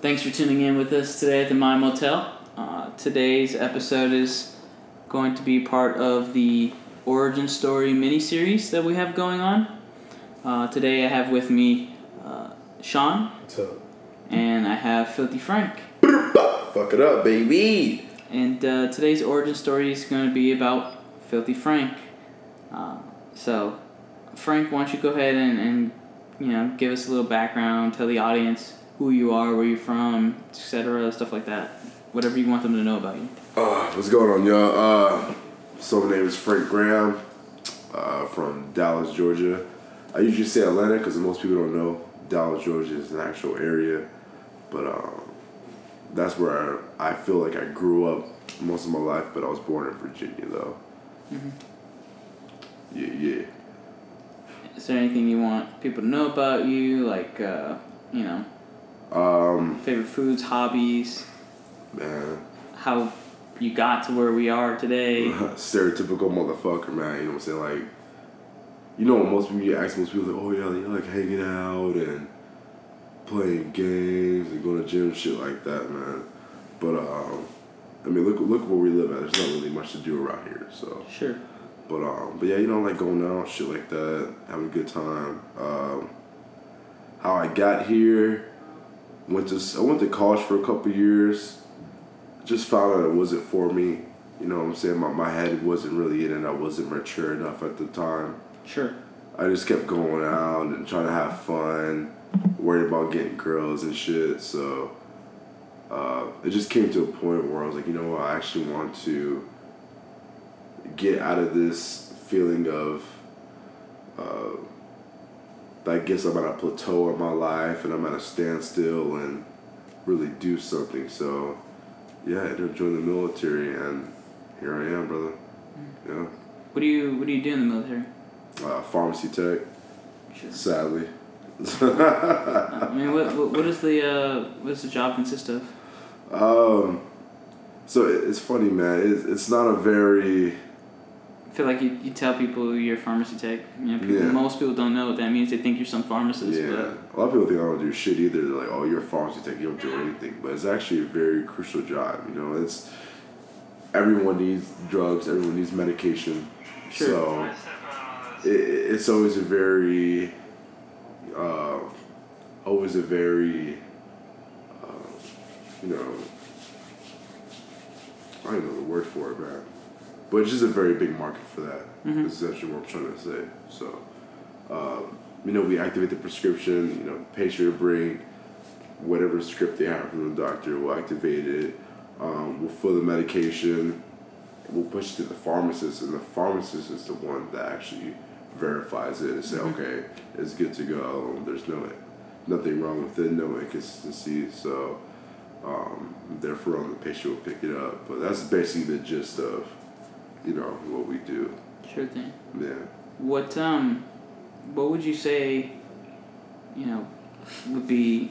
Thanks for tuning in with us today at the My Motel. Uh, today's episode is going to be part of the origin story mini-series that we have going on. Uh, today I have with me uh, Sean What's up? and I have Filthy Frank. Fuck it up, baby. And uh, today's origin story is going to be about Filthy Frank. Uh, so, Frank, why don't you go ahead and, and you know give us a little background, tell the audience who you are, where you're from, etc., stuff like that. Whatever you want them to know about you. Uh, what's going on, y'all? Uh, so my name is Frank Graham, uh, from Dallas, Georgia. I usually say Atlanta because most people don't know Dallas, Georgia is an actual area, but um, that's where I, I feel like I grew up most of my life. But I was born in Virginia, though. Mhm. Yeah, yeah. Is there anything you want people to know about you, like uh, you know, Um, favorite foods, hobbies, man, how you got to where we are today? stereotypical motherfucker, man. You know what I'm saying? Like, you know, most people you ask most people like, oh yeah, you like hanging out and playing games and going to gym, shit like that, man. But um, I mean, look look where we live at. There's not really much to do around here, so. Sure. But um, but yeah, you know, like going out, shit like that, having a good time. Um, how I got here, went to I went to college for a couple years. Just found out it wasn't for me. You know what I'm saying? My my head wasn't really in it. I wasn't mature enough at the time. Sure. I just kept going out and trying to have fun, worried about getting girls and shit. So uh, it just came to a point where I was like, you know what, I actually want to get out of this feeling of, uh, I guess I'm at a plateau in my life and I'm at a standstill and really do something. So yeah, I ended up joining the military and here I am, brother. Yeah. What do you What do you do in the military? Uh, pharmacy tech, Sure. sadly. I mean, what, what what does the uh, what does the job consist of? Um, so it- it's funny, man. It's, it's not a very I feel like you, you tell people you're a pharmacy tech. You know, people, Yeah. most people don't know what that means. They think you're some pharmacist. yeah. A lot of people think I don't do shit either. They're like, "Oh, you're a pharmacy tech. You don't do anything." But it's actually a very crucial job. You know, it's everyone needs drugs. Everyone needs medication. Sure. So it, it's always a very, uh, always a very, uh, you know, I don't know the word for it, man. But it's just a very big market for that. Mhm. This is actually what I'm trying to say. So, um, you know, we activate the prescription. You know, patient will bring whatever script they have from the doctor. We'll activate it. Um, we'll fill the medication. We'll push it to the pharmacist, and the pharmacist is the one that actually verifies it and say, okay, it's good to go. There's no nothing wrong with it, no inconsistency. So, um, therefore, on the patient will pick it up. But that's basically the gist of, you know, what we do. Sure thing. Yeah. What um, what would you say, you know, would be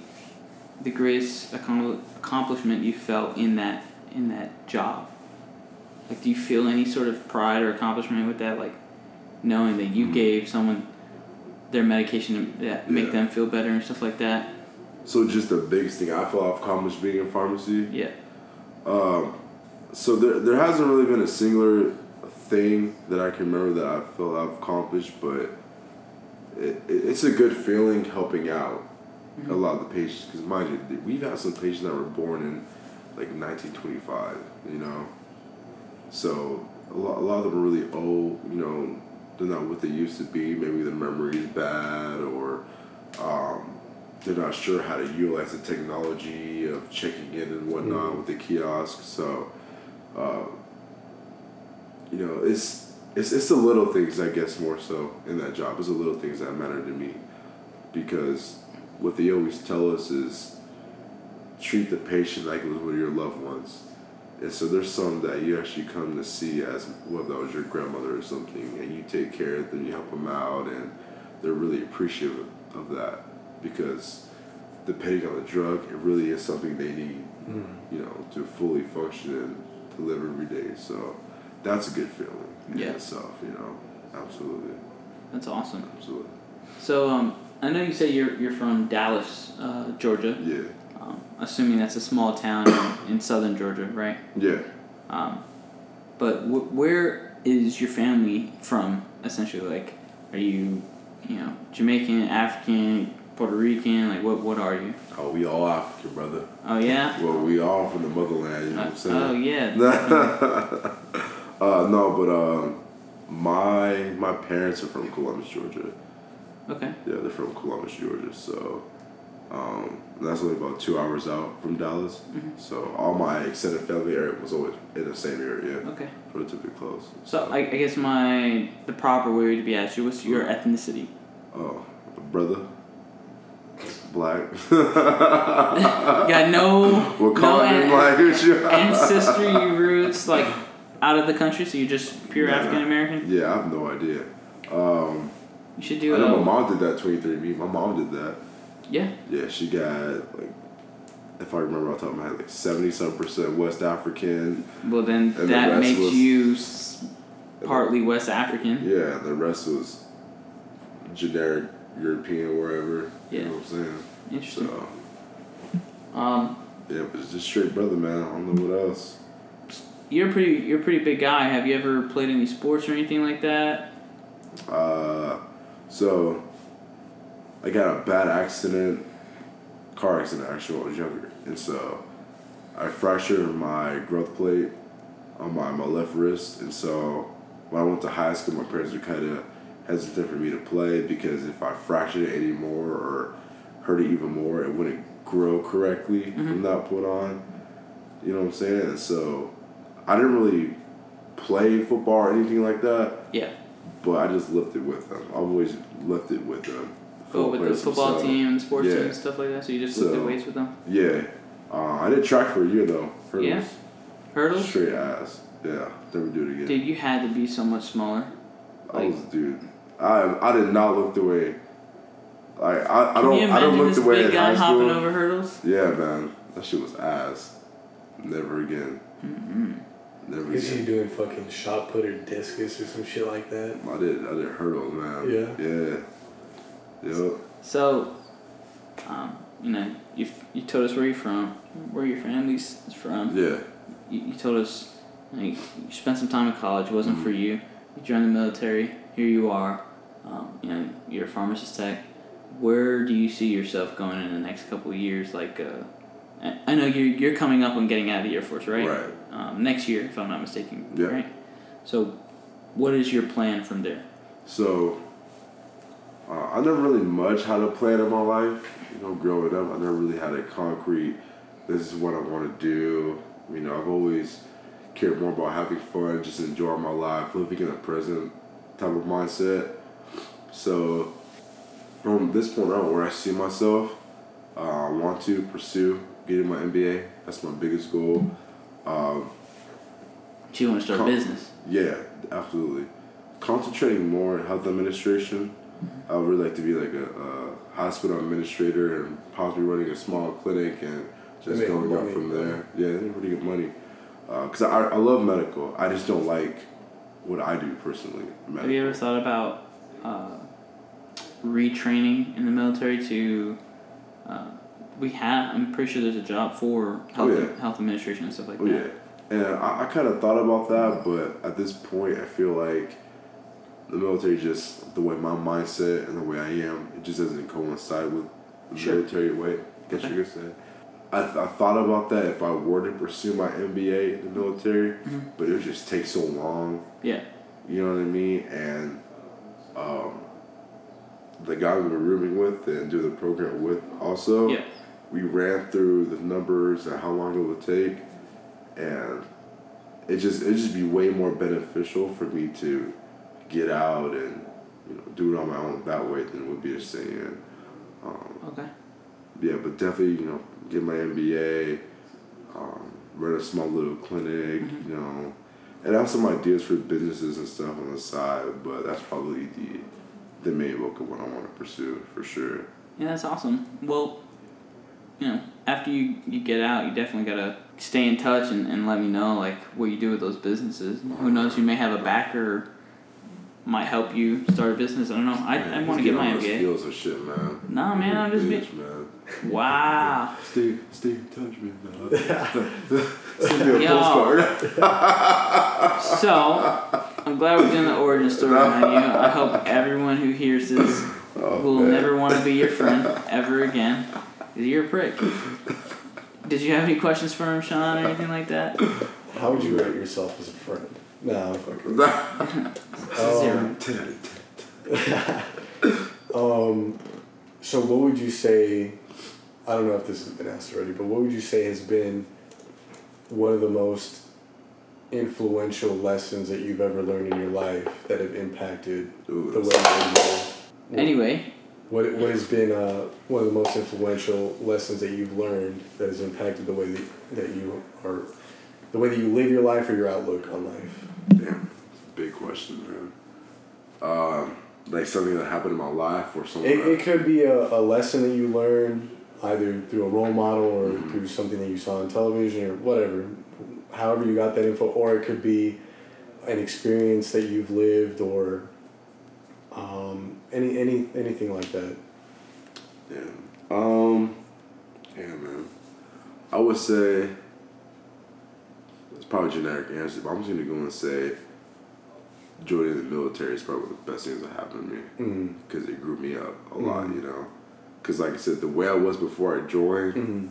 the greatest accom- accomplishment you felt in that in that job? Like, do you feel any sort of pride or accomplishment with that? Like, knowing that you gave someone their medication to that make Yeah. them feel better and stuff like that. So just the biggest thing I feel I've accomplished being in pharmacy. Yeah. Um, so there, there hasn't really been a singular thing that I can remember that I feel I've accomplished, but it, it, it's a good feeling helping out a lot of the patients. Because mind you, we've had some patients that were born in like 1925, you know. So a lot, a lot of them are really old, you know. They're not what they used to be. Maybe their memory is bad, or um, they're not sure how to utilize the technology of checking in and whatnot with the kiosk. So, uh, you know, it's it's it's the little things I guess more so in that job. It's the little things that matter to me, because what they always tell us is treat the patient like it was one of your loved ones. And so there's some that you actually come to see as whether that was your grandmother or something, and you take care of them, you help them out, and they're really appreciative of that because depending on the drug, it really is something they need, you know, to fully function and to live every day. So that's a good feeling in Yeah. itself, you know, absolutely, That's awesome. absolutely, So um, I know you say you're you're from Dallas, uh, Georgia. yeah. Um, assuming that's a small town in, in southern Georgia, right? Yeah. Um, but wh- where is your family from? Essentially, like, are you, you know, Jamaican, African, Puerto Rican? Like, what what are you? Oh, we all African, brother. Oh yeah. Well, we all from the motherland. You know what I'm saying? oh yeah. uh, no, but um, my my parents are from Columbus, Georgia. okay. Yeah, they're from Columbus, Georgia. So um, that's only about two hours out from Dallas. Mhm. So all my extended family area was always in the same area, Okay. relatively close. So I, I guess my the proper way to be asked you, what's your ethnicity? Oh, brother, black. Got no We'll no an- language. ancestry roots like out of the country, so you're just pure Nah. African American. Yeah, I have no idea. Um, You should do. I know my mom did that 23andMe. My mom did that. yeah. Yeah, she got like, if I remember off the top of my head, like seventy some percent West African. Well then that rest makes was- you partly West African. Yeah, the rest was generic European, wherever. You Yeah. know what I'm saying? Interesting. So Um, yeah, but it's just straight brother, man. I don't know what else. you're a pretty you're a pretty big guy. Have you ever played any sports or anything like that? Uh, so I got a bad accident, car accident actually when I was younger, and so I fractured my growth plate on my, my left wrist, and so when I went to high school, my parents were kind of hesitant for me to play because if I fractured it anymore or hurt it even more, it wouldn't grow correctly from that put on. You know what I'm saying? And so I didn't really play football or anything like that. Yeah. But I just lifted with them. I've always lifted with them. Go with the football themselves. team and sports Yeah. team and stuff like that. So you just So- lifted weights with them. Yeah. Uh, I did track for a year though. Hurdles. Yeah. Hurdles. Straight ass. Yeah. Never do it again. Dude, you had to be so much smaller. I was dude. I I did not look the way. Like I, I don't I don't look the way big in guy high hopping school. over hurdles? Yeah, man. That shit was ass. Never again. Mm-hmm. Never again. Is he again. doing fucking shot put or discus or some shit like that? I did I did hurdles, man. Yeah. Yeah. Yep. So, um, you know, you you told us where you're from, where your family's from. Yeah. You, you told us like you spent some time in college. It wasn't for you. You joined the military. Here you are. Um, you know, you're a pharmacist tech. Where do you see yourself going in the next couple of years? Like, uh, I- I know you're you're coming up on getting out of the Air Force, right? Right. Um, next year, if I'm not mistaken. Yeah. Right. So, what is your plan from there? So, uh, I never really much had a plan in my life. You know, growing up, I never really had a concrete. This is what I want to do. You know, I've always cared more about having fun, just enjoying my life, living in the present type of mindset. So, from this point on, where I see myself, uh, I want to pursue getting my MBA. That's my biggest goal. Um, Do you want to start a business? yeah, absolutely. Concentrating more in health administration. I would really like to be like a, a hospital administrator and possibly running a small clinic and just Make going up from there. Yeah, they make pretty good money. Because I, I love medical. I just don't like what I do personally. Medical. Have you ever thought about uh, retraining in the military to? Uh, we have. I'm pretty sure there's a job for health Oh, yeah. health administration and stuff like Oh that. yeah, and I, I kind of thought about that, but at this point, I feel like the military just the way my mindset and the way I am, it just doesn't coincide with the Sure. military way. I guess Okay. you could say. I, th- I thought about that if I were to pursue my MBA in the military, Mhm. but it would just take so long. Yeah. You know what I mean? And um, the guy we were rooming with and do the program with also, Yeah. we ran through the numbers and how long it would take, and it just it just be way more beneficial for me to get out and you know do it on my own that way than it would be to stay in. Um, Okay. yeah, but definitely you know get my MBA, um, run a small little clinic, Mhm. you know, and I have some ideas for businesses and stuff on the side, but that's probably the the main bulk of what I want to pursue for sure. Yeah, that's awesome. Well, you know, after you, you get out, you definitely gotta stay in touch and, and let me know like what you do with those businesses. Who uh-huh. knows? You may have a backer, might help you start a business. I don't know. I, I want to he's get my getting on MBA. Fields and shit, man. Nah, man, I'm just Bitch, man. Wow. Stay, stay in touch, man. Send me a Yo. postcard. So, I'm glad we're doing the origin story on you. I hope everyone who hears this Oh, will man. never want to be your friend ever again. you're a prick. Did you have any questions for him, Sean, or anything like that? How would you rate yourself as a friend? Nah, I'm fucking. Zero. Um, Ten out of ten. um, so what would you say? I don't know if this has been asked already, but what would you say has been one of the most influential lessons that you've ever learned in your life that have impacted Ooh, the way that's- you live? Anyway, What what has been uh, one of the most influential lessons that you've learned that has impacted the way that, that you are, the way that you live your life or your outlook on life? Damn, big question, man. Um, like something that happened in my life or something. It, it could be a, a lesson that you learned either through a role model or Mhm. through something that you saw on television or whatever, however you got that info, or it could be an experience that you've lived or um, any any anything like that. Yeah. Um. Yeah, man. I would say it's probably a generic answer, but I'm just gonna go and say joining the military is probably the best things that happened to me Mm. because it grew me up a lot. Mhm. You know, because like I said, the way I was before I joined, Mm.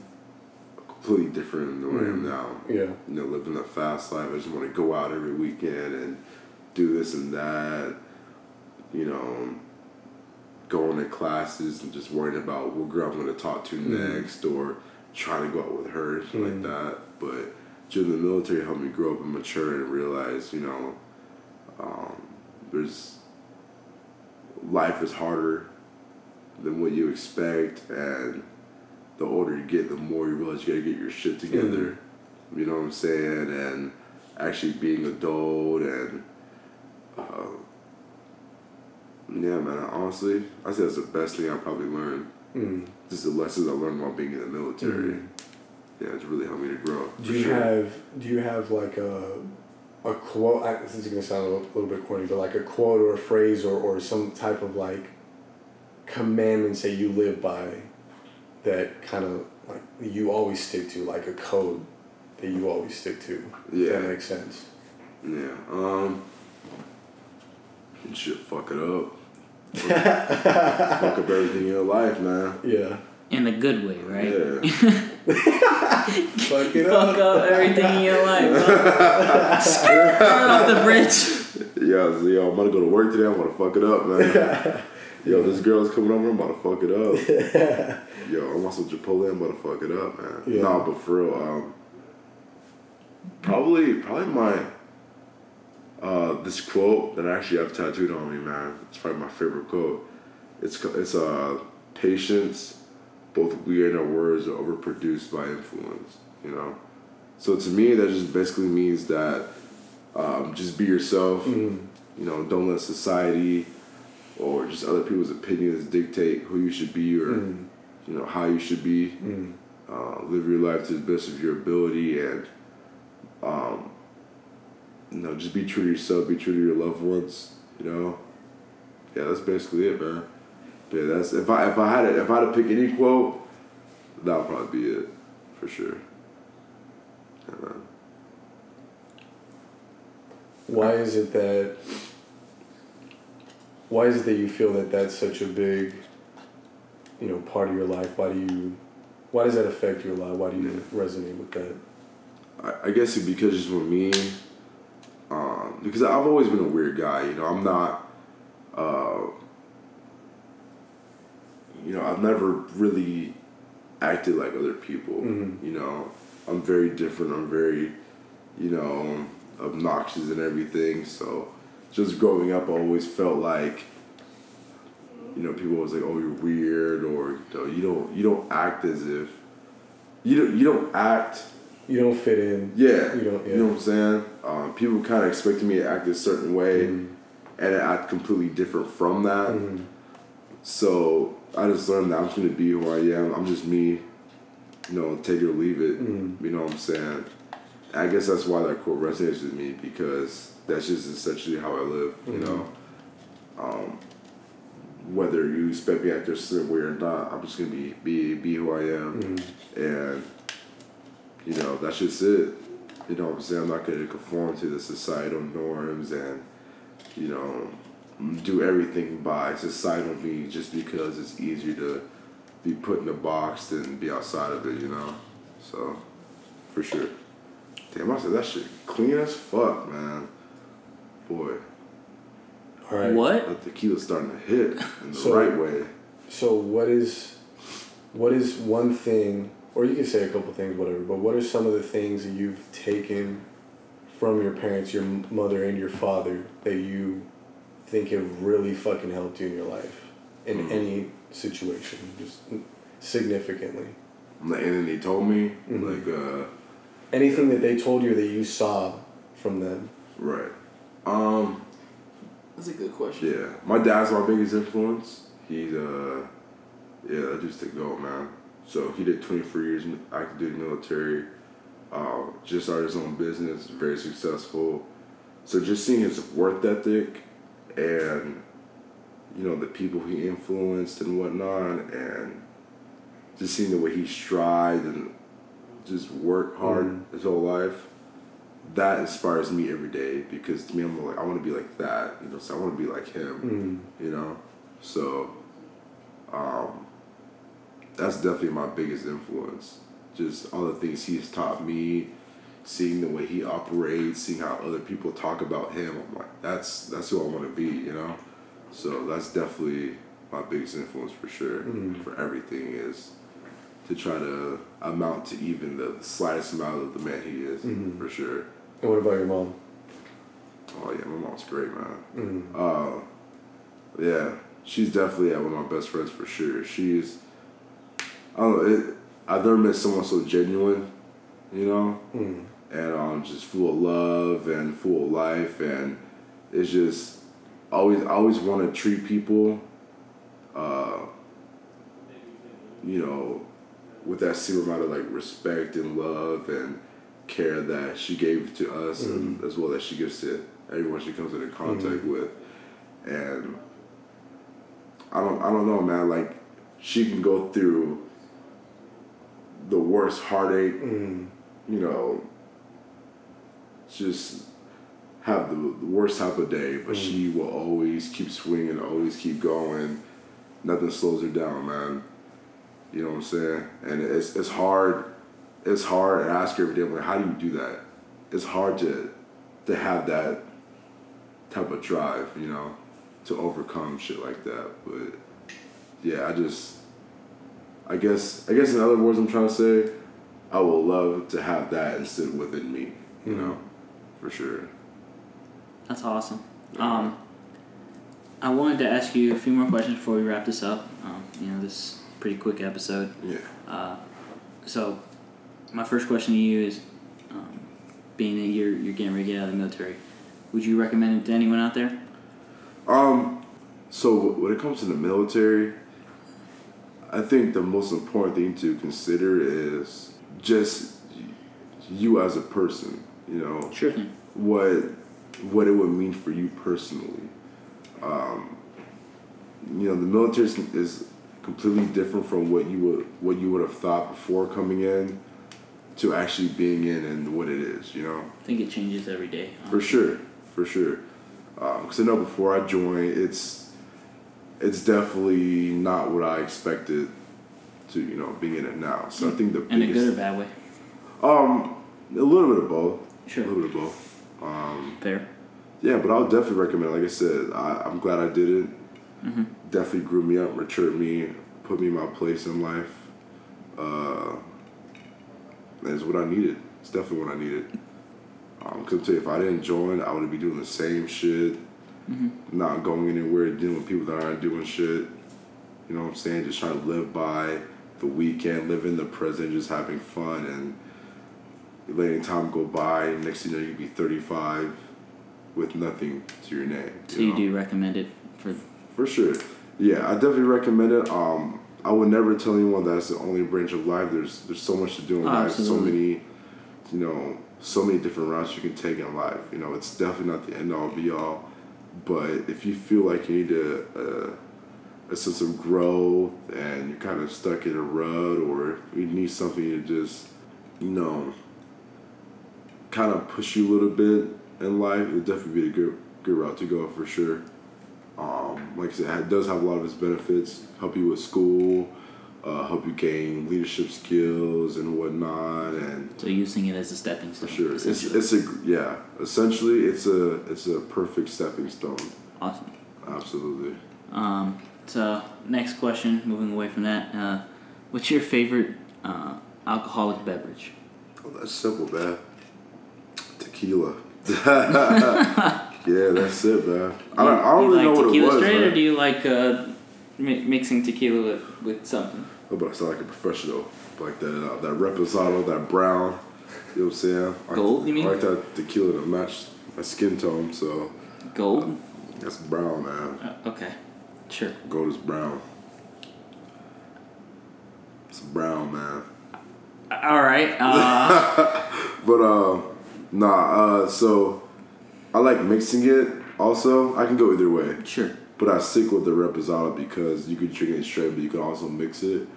Completely different than what I am Mhm. now. Yeah. you know, living a fast life. I just want to go out every weekend and do this and that. You know, going to classes and just worrying about what girl I'm going to talk to Mhm. next or trying to go out with her, Mhm. like that. But joining the military helped me grow up and mature and realize, you know, um, there's life is harder than what you expect and the older you get the more you realize you gotta get your shit together you know what i'm saying and actually being adult and uh, yeah man honestly i say that's the best thing i probably learned Mm. just the lessons i learned while being in the military Mhm. yeah it's really helped me to grow Do you sure. have do you have like a a quote? I, this is gonna sound a little, little bit corny, but like a quote or a phrase or, or some type of like commandments that you live by that kind of like you always stick to, like a code that you always stick to. If Yeah. that makes sense. yeah um shit fuck it up fuck up everything in your life man Yeah. in a good way, right? yeah Fuck it Fuck up everything in your life. bro. Skirt off the bridge. Yo, so, yo, I'm gonna go to work today. I'm gonna fuck it up, man. Yo, this girl's coming over. I'm about to fuck it up. yo, I want some Chipotle. I'm about to fuck it up, man. Yeah. Nah, but for real, um, probably, probably my, uh, this quote that I actually have tattooed on me, man. It's probably my favorite quote. It's it's uh, patience. Both we and our words are overproduced by influence. You know, so to me that just basically means that um, just be yourself. Mm. You know, don't let society or just other people's opinions dictate who you should be or Mm. you know how you should be. Mm. Uh, live your life to the best of your ability and um, you know just be true to yourself. Be true to your loved ones. You know, yeah, that's basically it, man. Yeah, that's if I if I had to, if I had to pick any quote, that would probably be it for sure. Yeah. Why is it that? Why is it that you feel that that's such a big, you know, part of your life? Why do you? Why does that affect your life? Why do you resonate with that? I, I guess it because just with me, um, because I've always been a weird guy. You know, I'm not. Uh, you know, I've never really acted like other people. Mhm. You know, I'm very different. I'm very, you know, obnoxious and everything. So, just growing up, I always felt like. You know, people was like, "Oh, you're weird," or you, you don't you don't act as if you don't you don't act You don't fit in. yeah. You don't- yeah. know what I'm saying? Um, people kind of expected me to act a certain way Mm. and I act completely different from that. Mhm. So I just learned that I'm just going to be who I am. I'm just me. You know, take it or leave it. Mm. You know what I'm saying? I guess that's why that quote resonates with me because that's just essentially how I live. You Mhm. know, um, whether you expect me to act a certain way or not, I'm just gonna be be be who I am Mm. and you know, that's just it. You know what I'm saying? I'm not going to conform to the societal norms and, you know, do everything by societal means just because it's easier to be put in a box than be outside of it, you know? So, for sure. Damn, I said that shit clean as fuck, man. Boy, All right. What? that tequila's starting to hit in the So- right way. So what is, what is one thing, or you can say a couple things, whatever. But what are some of the things that you've taken from your parents, your mother and your father, that you think have really fucking helped you in your life, in Mm. any situation, just significantly? And then they told me, Mhm. like, uh, Anything that they told you that you saw from them. right. Um, That's a good question. Yeah, my dad's my biggest influence. He's uh, yeah, that dude's the goat, man. So he did 24 years in active duty military. Uh, just started his own business, very successful. So just seeing his work ethic and you know the people he influenced and whatnot, and just seeing the way he strived and just work hard Mhm. his whole life that inspires me every day because to me I'm like I want to be like that you know so I want to be like him Mm. you know so um that's definitely my biggest influence just all the things he's taught me seeing the way he operates seeing how other people talk about him I'm like that's that's who I want to be you know so that's definitely my biggest influence for sure Mhm. for everything is to try to amount to even the slightest amount of the man he is Mhm. for sure And what about your mom? oh yeah my mom's great man Mm. uh, yeah, she's definitely yeah, one of my best friends for sure. She's, I don't know, it, I've never met someone so genuine, you know, Mm. and um, just full of love and full of life, and it's just always, I always want to treat people, uh, you know, with that same amount of like respect and love and care that she gave to us, and mm-hmm. as well as she gives to everyone she comes into contact mm-hmm. with, and I don't I don't know, man. Like she can go through the worst heartache, Mm. you know, just have the, the worst type of day, but she will always keep swinging, always keep going. Nothing slows her down, man. You know what I'm saying? And it's it's hard. It's hard. to ask every day, like, how do you do that? It's hard to to have that type of drive, you know, to overcome shit like that. But yeah, I just, I guess, I guess in other words, I'm trying to say, I would love to have that instead within me, you know, for sure. That's awesome. Um, I wanted to ask you a few more questions before we wrap this up. Um, you know, this pretty quick episode. Yeah. Uh, so, my first question to you is, um, being that you're you're getting ready to get out of the military, would you recommend it to anyone out there? Um, so when it comes to the military, I think the most important thing to consider is just you as a person. You know, Sure thing. what what it would mean for you personally. Um, you know, the military is, is completely different from what you would what you would have thought before coming in to actually being in and what it is. You know. I think it changes every day. For sure, for sure. Because I know before I joined, it's it's definitely not what I expected to you know being in it now. So I think the In a good or bad way. um a little bit of both. Sure. A little bit of both. Um, Fair. yeah, but I'll definitely recommend. Like I said, I, I'm glad I did it. Mm-hmm. Definitely grew me up, matured me, put me in my place in life. Uh, it's what I needed. It's definitely what I needed. Um, cause tell you, if I didn't join, I would be doing the same shit, Mm-hmm. not going anywhere, dealing with people that aren't doing shit. You know what I'm saying? Just trying to live by the weekend, live in the present, just having fun, and letting time go by. Next thing you know, you could be 35 with nothing to your name. So you know? do recommend it for For sure. Yeah, I definitely recommend it. Um, I would never tell anyone that's the only branch of life. There's there's so much to do in Oh, life. So many, you know, so many different routes you can take in life. You know, it's definitely not the end all be all. But if you feel like you need a, a, a sense of growth and you're kind of stuck in a rut or you need something to just you know, kind of push you a little bit in life, it would definitely be a good good route to go for sure. Um, like I said, it does have a lot of its benefits. Help you with school, uh, help you gain leadership skills and whatnot, and So using it as a stepping stone. for sure, it's it's a yeah. Essentially, it's a it's a perfect stepping stone. awesome. Absolutely. Um, so next question, moving away from that, uh, what's your favorite uh, alcoholic beverage? Oh, that's simple, man. Tequila. yeah, that's it, man. I don't, I don't really know like what it tequila was, straight, or do you like uh, mi- mixing tequila with, with something? Oh, but I sound like a professional. Like that, uh, that reposado, that brown. You know what I'm saying? I, Gold, you mean? I like that tequila to match my skin tone, so Gold. that's brown, man. Uh, okay, sure. Gold is brown. It's brown, man. All right. Uh, But um, nah. Uh, so I like mixing it. Also, I can go either way. sure. But I stick with the reposado because you can drink it straight, but you can also mix it.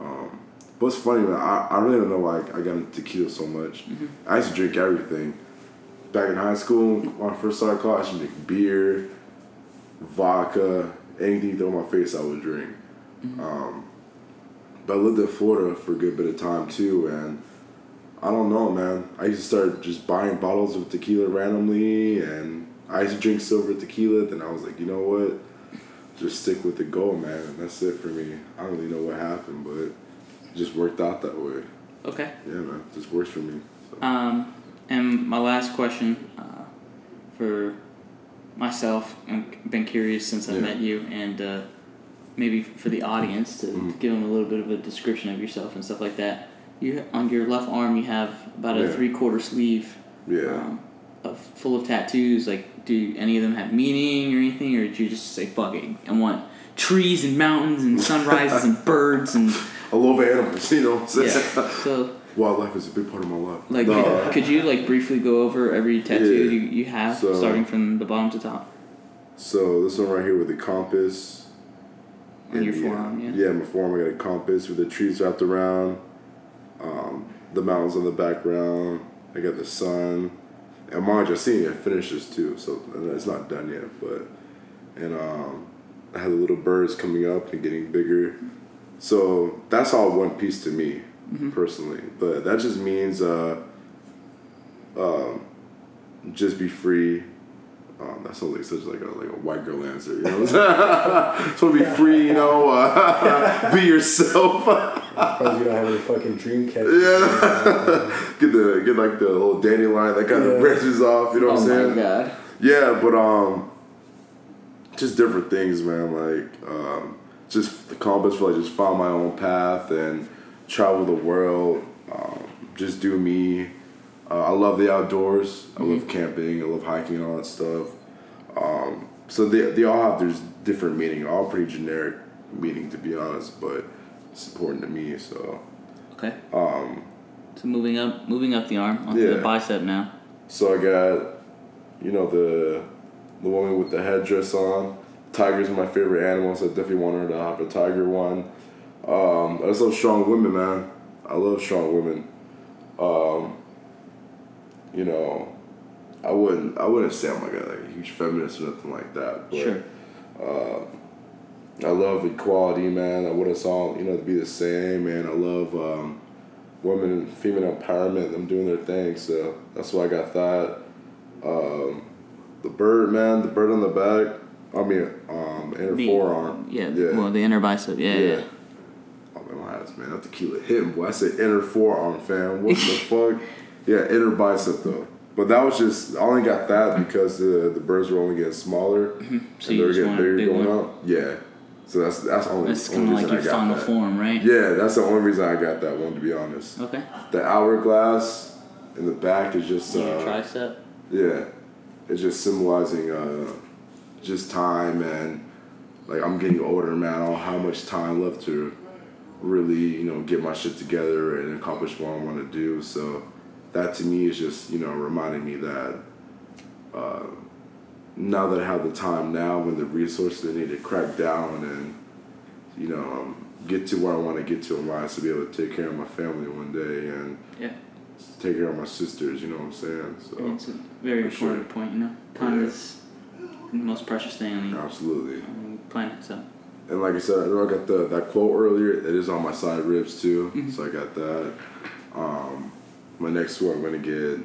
Um, but it's funny, man. I, I really don't know why I got into tequila so much. I used to drink everything. Back in high school, when I first started college, I used to drink beer, vodka, anything you throw in my face, I would drink. Um, but I lived in Florida for a good bit of time too, and I don't know, man. I used to start just buying bottles of tequila randomly, and I used to drink silver tequila. Then I was like, you know what? Just stick with the goal, man. And that's it for me. I don't really know what happened, but it just worked out that way. Okay. Yeah, man. It just works for me. So. Um, and my last question uh, for myself, I've been curious since I Yeah. met you, and uh, maybe for the audience to, to Mhm. give them a little bit of a description of yourself and stuff like that. You on your left arm, you have about a Yeah. three quarter sleeve yeah. um, of full of tattoos. Like, do any of them have meaning or anything, or did you just say fuck it? I want trees and mountains and sunrises and birds and I love animals, you know what I'm saying? yeah. So Wildlife is a big part of my life. like, No, could, you like briefly go over every tattoo Yeah. you, you have, So- starting from the bottom to top So this one right here with the compass. on and your the, forearm? Yeah. Yeah, my forearm. I got a compass with the trees wrapped around. Um, the mountains in the background. I got the sun. And mind you, I seen it finishes too, so it's not done yet. But and um, I had the little birds coming up and getting bigger. So that's all one piece to me Mm-hmm. personally. But that just means uh, um, just be free. Um, that sounds like such like a like a white girl answer, you know. What I'm saying? just want to be free, you know. Uh, be yourself. Because you don't have any fucking dream catcher. Yeah. get the get like the little dandelion that kind of Yeah. branches off. You know what I'm oh saying? my god. Yeah, but um, just different things, man. Like um, just the compass for like just find my own path and travel the world. Um, just do me. Uh, I love the outdoors. I love camping. I love hiking and all that stuff. Um, so they they all have there's different meaning. All pretty generic meaning to be honest, but it's important to me. So Okay. um, So moving up, moving up the arm onto Yeah. the bicep now. So I got, you know, the the woman with the headdress on. Tiger's are my favorite animal, so I definitely want her to have a tiger one. Um, I just love strong women, man. I love strong women. Um, you know, I wouldn't I wouldn't say I'm like a, like a huge feminist or nothing like that, but Sure. I love equality, man. I want us all, you know, to be the same, man. I love um, women and female empowerment. Them doing their thing, so that's why I got that. Um, the bird, man. The bird on the back. I mean, um, inner The- forearm. Yeah, Yeah. Well, the inner bicep. Yeah. Yeah. Oh man, my ass, man. That tequila hitting, boy. I said inner forearm, fam. What the fuck? Yeah, inner bicep though. But that was just I only got that because the the birds were only getting smaller Mm-hmm. So and they were getting bigger going one? up. Yeah. So that's that's only That's kind of like your final that. form, right? Yeah, that's the only reason I got that one to be honest. Okay. The hourglass in the back is just Your uh, tricep. yeah, it's just symbolizing uh, just time and like I'm getting older, man. I don't have how much time left to really you know get my shit together and accomplish what I want to do. So that to me is just you know reminding me that uh, now that I have the time now and the resources I need to crack down and you know um, get to where I want to get to in life to be able to take care of my family one day and Yeah. Take care of my sisters. You know what I'm saying? So And it's a very important point. You know, time Yeah. is the most precious thing on the, absolutely. on the planet. So And like I said, I got the that quote earlier. It is on my side ribs too, Mhm. so I got that. Um, my next one, I'm gonna get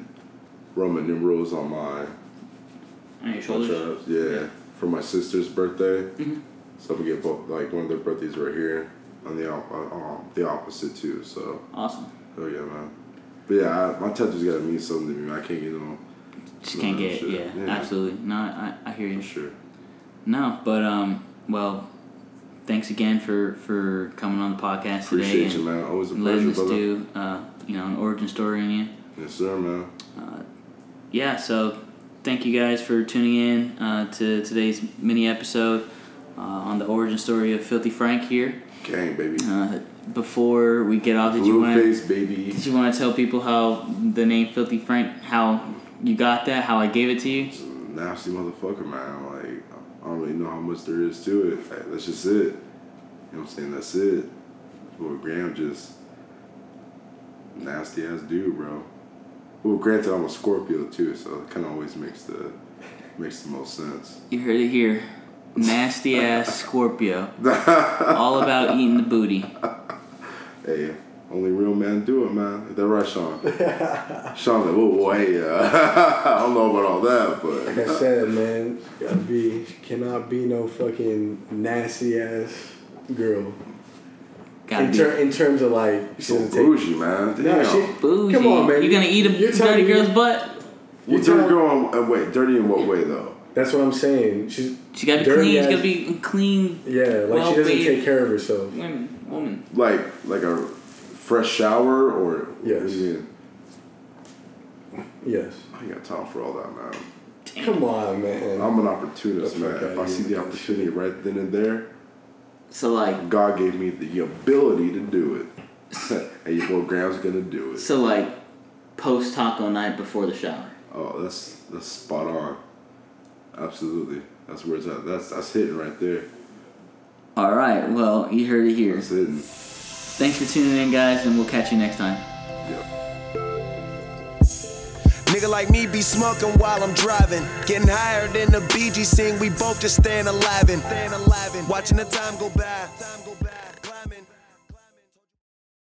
Roman numerals on my, on your shoulders. traps. Yeah, for my sister's birthday. Mhm. So I'm gonna get both like one of their birthdays right here on the um, the opposite too. So Awesome. oh yeah, man. But yeah, I, my tattoos gotta mean something to me. I can't get them Just can't get shit. yeah, Yeah. absolutely. No, I, I hear you. for sure. No, but um, well, thanks again for for coming on the podcast today Appreciate you, man. Always a letting pleasure, us brother. do uh, you know an origin story in you. Yes, sir, man. Uh, yeah, so thank you guys for tuning in uh, to today's mini episode uh, on the origin story of Filthy Frank here. Gang, baby. Uh, before we get off, did you want to did you want to tell people how the name Filthy Frank how you got that, how I gave it to you? A nasty motherfucker, man. Like, I don't really know how much there is to it. Like, that's just it. You know what I'm saying? That's it. Well, Graham just nasty ass dude, bro. Well, granted, I'm a Scorpio too, so it kind of always makes the makes the most sense. You heard it here. Nasty ass Scorpio. All about eating the booty. Hey, only real men do it, man. Is that right, Sean? Sean's like, whoa, whoa, hey, uh, I don't know about all that, but Like but I said, man, gotta be cannot be no fucking nasty ass girl. Gotta In, be ter- in terms of like, she so doesn't take. bougie, man. Damn. No, she, bougie. Come on, man. You gonna eat a You're telling dirty me- girl's butt? you You're dirty telling- girl, uh, wait, dirty in what way though? That's what I'm saying. She's She gotta be Dirty clean. She gotta be clean yeah, like she doesn't take care of herself. women. Woman. Like, like a fresh shower or Yes. What do you mean? Yes. I got time for all that, man. Come on, man. I'm an opportunist, The man. If outta I see the opportunity right then and there, So like, God gave me the ability to do it. and your boy Graham's gonna do it. so like, post taco night before the shower. Oh, that's that's spot on. Absolutely. That's where it's at. That's that's hitting right there. All right. Well, you heard it here. That's hitting. Thanks for tuning in, guys, and we'll catch you next time. Yep. Nigga like me be smoking while I'm driving. Getting higher than the BG scene, we both just staying alive and watching the time go by. Time go by.